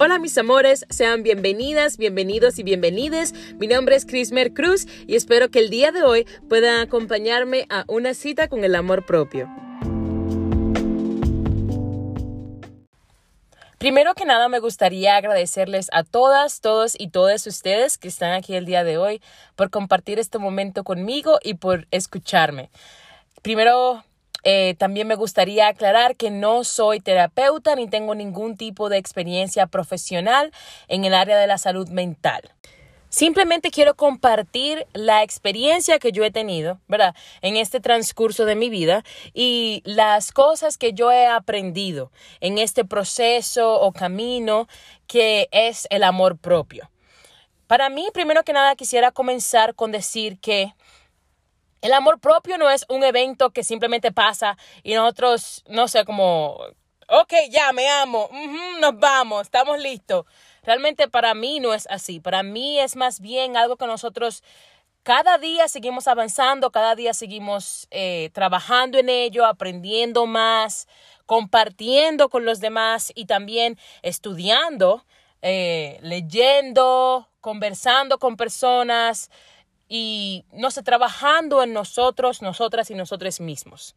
Hola mis amores, sean bienvenidas, bienvenidos y bienvenides. Mi nombre es Crismer Cruz y espero que el día de hoy puedan acompañarme a una cita con el amor propio. Primero que nada me gustaría agradecerles a todas, todos y todas ustedes que están aquí el día de hoy por compartir este momento conmigo y por escucharme. Primero eh, también me gustaría aclarar que no soy terapeuta ni tengo ningún tipo de experiencia profesional en el área de la salud mental. Simplemente quiero compartir la experiencia que yo he tenido, ¿verdad? En este transcurso de mi vida y las cosas que yo he aprendido en este proceso o camino que es el amor propio. Para mí, primero que nada, quisiera comenzar con decir que el amor propio no es un evento que simplemente pasa y nosotros, no sé, como, ok, ya me amo, nos vamos, estamos listos. Realmente para mí no es así. Para mí es más bien algo que nosotros cada día seguimos avanzando, cada día seguimos eh, trabajando en ello, aprendiendo más, compartiendo con los demás y también estudiando, eh, leyendo, conversando con personas y, no sé, trabajando en nosotros, nosotras y nosotros mismos.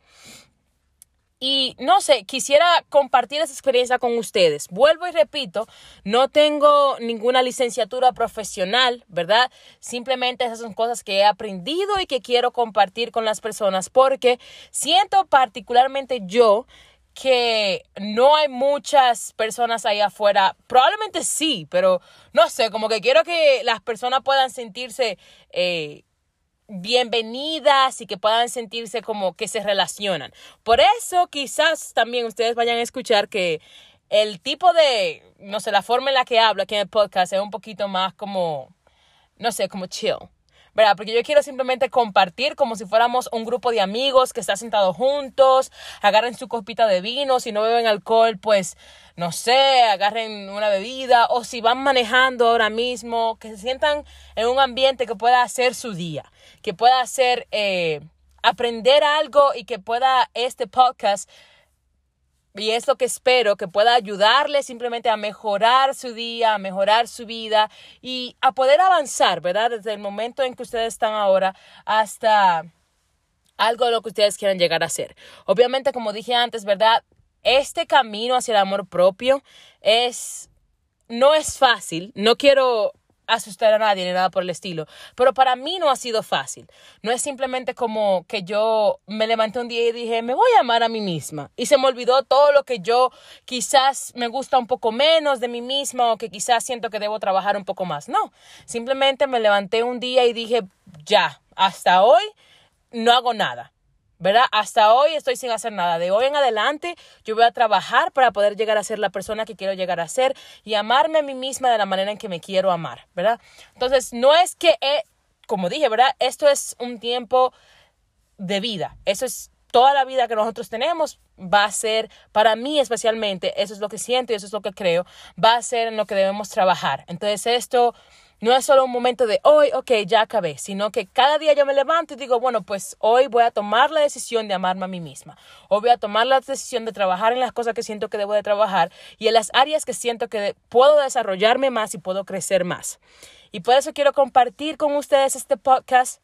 Y no sé, quisiera compartir esa experiencia con ustedes. Vuelvo y repito, no tengo ninguna licenciatura profesional, ¿verdad? Simplemente esas son cosas que he aprendido y que quiero compartir con las personas porque siento particularmente yo que no hay muchas personas ahí afuera. Probablemente sí, pero no sé, como que quiero que las personas puedan sentirse eh, bienvenidas y que puedan sentirse como que se relacionan. Por eso quizás también ustedes vayan a escuchar que el tipo de, no sé, la forma en la que hablo aquí en el podcast es un poquito más como, no sé, como chill. ¿Verdad? Porque yo quiero simplemente compartir como si fuéramos un grupo de amigos que están sentados juntos, agarren su copita de vino, si no beben alcohol, pues no sé, agarren una bebida o si van manejando ahora mismo, que se sientan en un ambiente que pueda hacer su día, que pueda hacer, eh, aprender algo y que pueda este podcast y es lo que espero, que pueda ayudarle simplemente a mejorar su día, a mejorar su vida y a poder avanzar, ¿verdad? Desde el momento en que ustedes están ahora hasta algo de lo que ustedes quieran llegar a ser. Obviamente, como dije antes, ¿verdad? Este camino hacia el amor propio es no es fácil. No quiero asustar a nadie ni nada por el estilo. Pero para mí no ha sido fácil. No es simplemente como que yo me levanté un día y dije, me voy a amar a mí misma. Y se me olvidó todo lo que yo quizás me gusta un poco menos de mí misma o que quizás siento que debo trabajar un poco más. No, simplemente me levanté un día y dije, ya, hasta hoy no hago nada. ¿Verdad? Hasta hoy estoy sin hacer nada. De hoy en adelante yo voy a trabajar para poder llegar a ser la persona que quiero llegar a ser y amarme a mí misma de la manera en que me quiero amar, ¿verdad? Entonces, no es que, como dije, ¿verdad? Esto es un tiempo de vida. Eso es toda la vida que nosotros tenemos va a ser, para mí especialmente, eso es lo que siento y eso es lo que creo, va a ser en lo que debemos trabajar. Entonces, esto no es solo un momento de hoy, ok, ya acabé, sino que cada día yo me levanto y digo, bueno, pues hoy voy a tomar la decisión de amarme a mí misma. Hoy voy a tomar la decisión de trabajar en las cosas que siento que debo de trabajar y en las áreas que siento que puedo desarrollarme más y puedo crecer más. Y por eso quiero compartir con ustedes este podcast.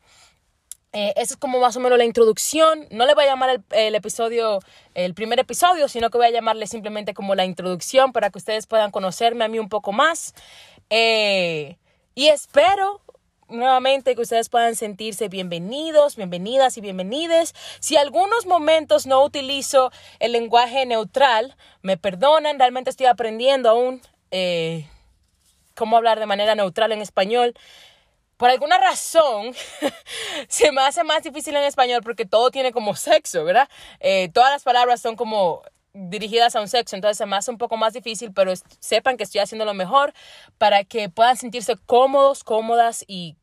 Eh, eso es como más o menos la introducción. No le voy a llamar el, el, episodio, el primer episodio, sino que voy a llamarle simplemente como la introducción para que ustedes puedan conocerme a mí un poco más. Eh, y espero nuevamente que ustedes puedan sentirse bienvenidos, bienvenidas y bienvenides. Si algunos momentos no utilizo el lenguaje neutral, me perdonan, realmente estoy aprendiendo aún eh, cómo hablar de manera neutral en español. Por alguna razón, se me hace más difícil en español porque todo tiene como sexo, ¿verdad? Eh, todas las palabras son como dirigidas a un sexo, entonces se me hace un poco más difícil, pero sepan que estoy haciendo lo mejor para que puedan sentirse cómodos, cómodas y,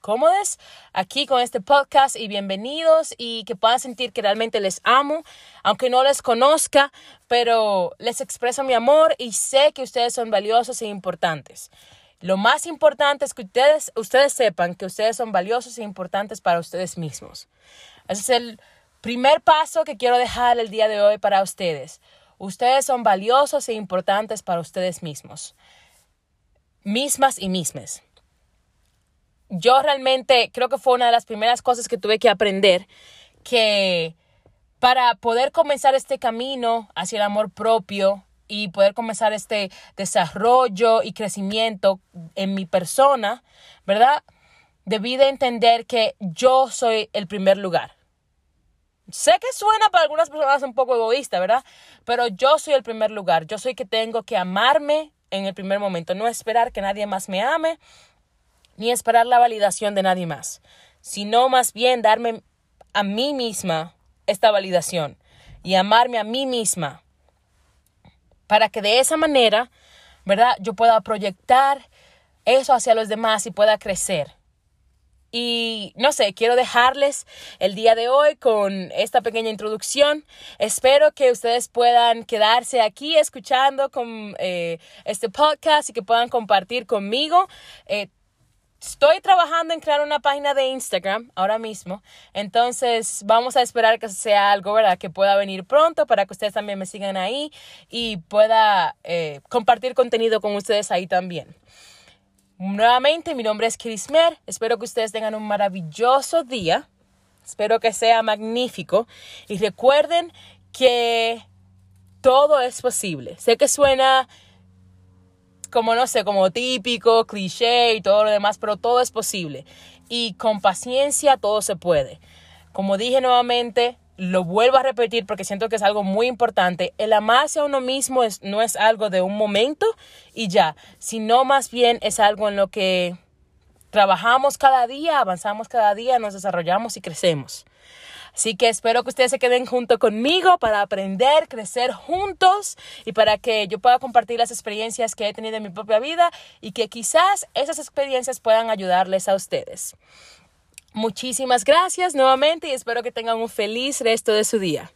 cómodas aquí con este podcast y bienvenidos y que puedan sentir que realmente les amo, aunque no les conozca, pero les expreso mi amor y sé que ustedes son valiosos e importantes. Lo más importante es que ustedes, ustedes sepan que ustedes son valiosos e importantes para ustedes mismos. Ese es el primer paso que quiero dejar el día de hoy para ustedes. Ustedes son valiosos e importantes para ustedes mismos. Mismas y mismes. Yo realmente creo que fue una de las primeras cosas que tuve que aprender que para poder comenzar este camino hacia el amor propio y poder comenzar este desarrollo y crecimiento en mi persona, ¿verdad? Debí de entender que yo soy el primer lugar. Sé que suena para algunas personas un poco egoísta, ¿verdad? Pero yo soy el primer lugar. Yo soy que tengo que amarme en el primer momento, no esperar que nadie más me ame, ni esperar la validación de nadie más, sino más bien darme a mí misma esta validación y amarme a mí misma para que de esa manera, ¿verdad? Yo pueda proyectar eso hacia los demás y pueda crecer. Y no sé, quiero dejarles el día de hoy con esta pequeña introducción. Espero que ustedes puedan quedarse aquí escuchando con eh, este podcast y que puedan compartir conmigo. Eh, Estoy trabajando en crear una página de Instagram ahora mismo, entonces vamos a esperar que sea algo, ¿verdad? Que pueda venir pronto para que ustedes también me sigan ahí y pueda eh, compartir contenido con ustedes ahí también. Nuevamente, mi nombre es Mer. Espero que ustedes tengan un maravilloso día. Espero que sea magnífico. Y recuerden que todo es posible. Sé que suena como no sé, como típico, cliché y todo lo demás, pero todo es posible. Y con paciencia todo se puede. Como dije nuevamente, lo vuelvo a repetir porque siento que es algo muy importante. El amarse a uno mismo es, no es algo de un momento y ya, sino más bien es algo en lo que trabajamos cada día, avanzamos cada día, nos desarrollamos y crecemos. Así que espero que ustedes se queden junto conmigo para aprender, crecer juntos y para que yo pueda compartir las experiencias que he tenido en mi propia vida y que quizás esas experiencias puedan ayudarles a ustedes. Muchísimas gracias nuevamente y espero que tengan un feliz resto de su día.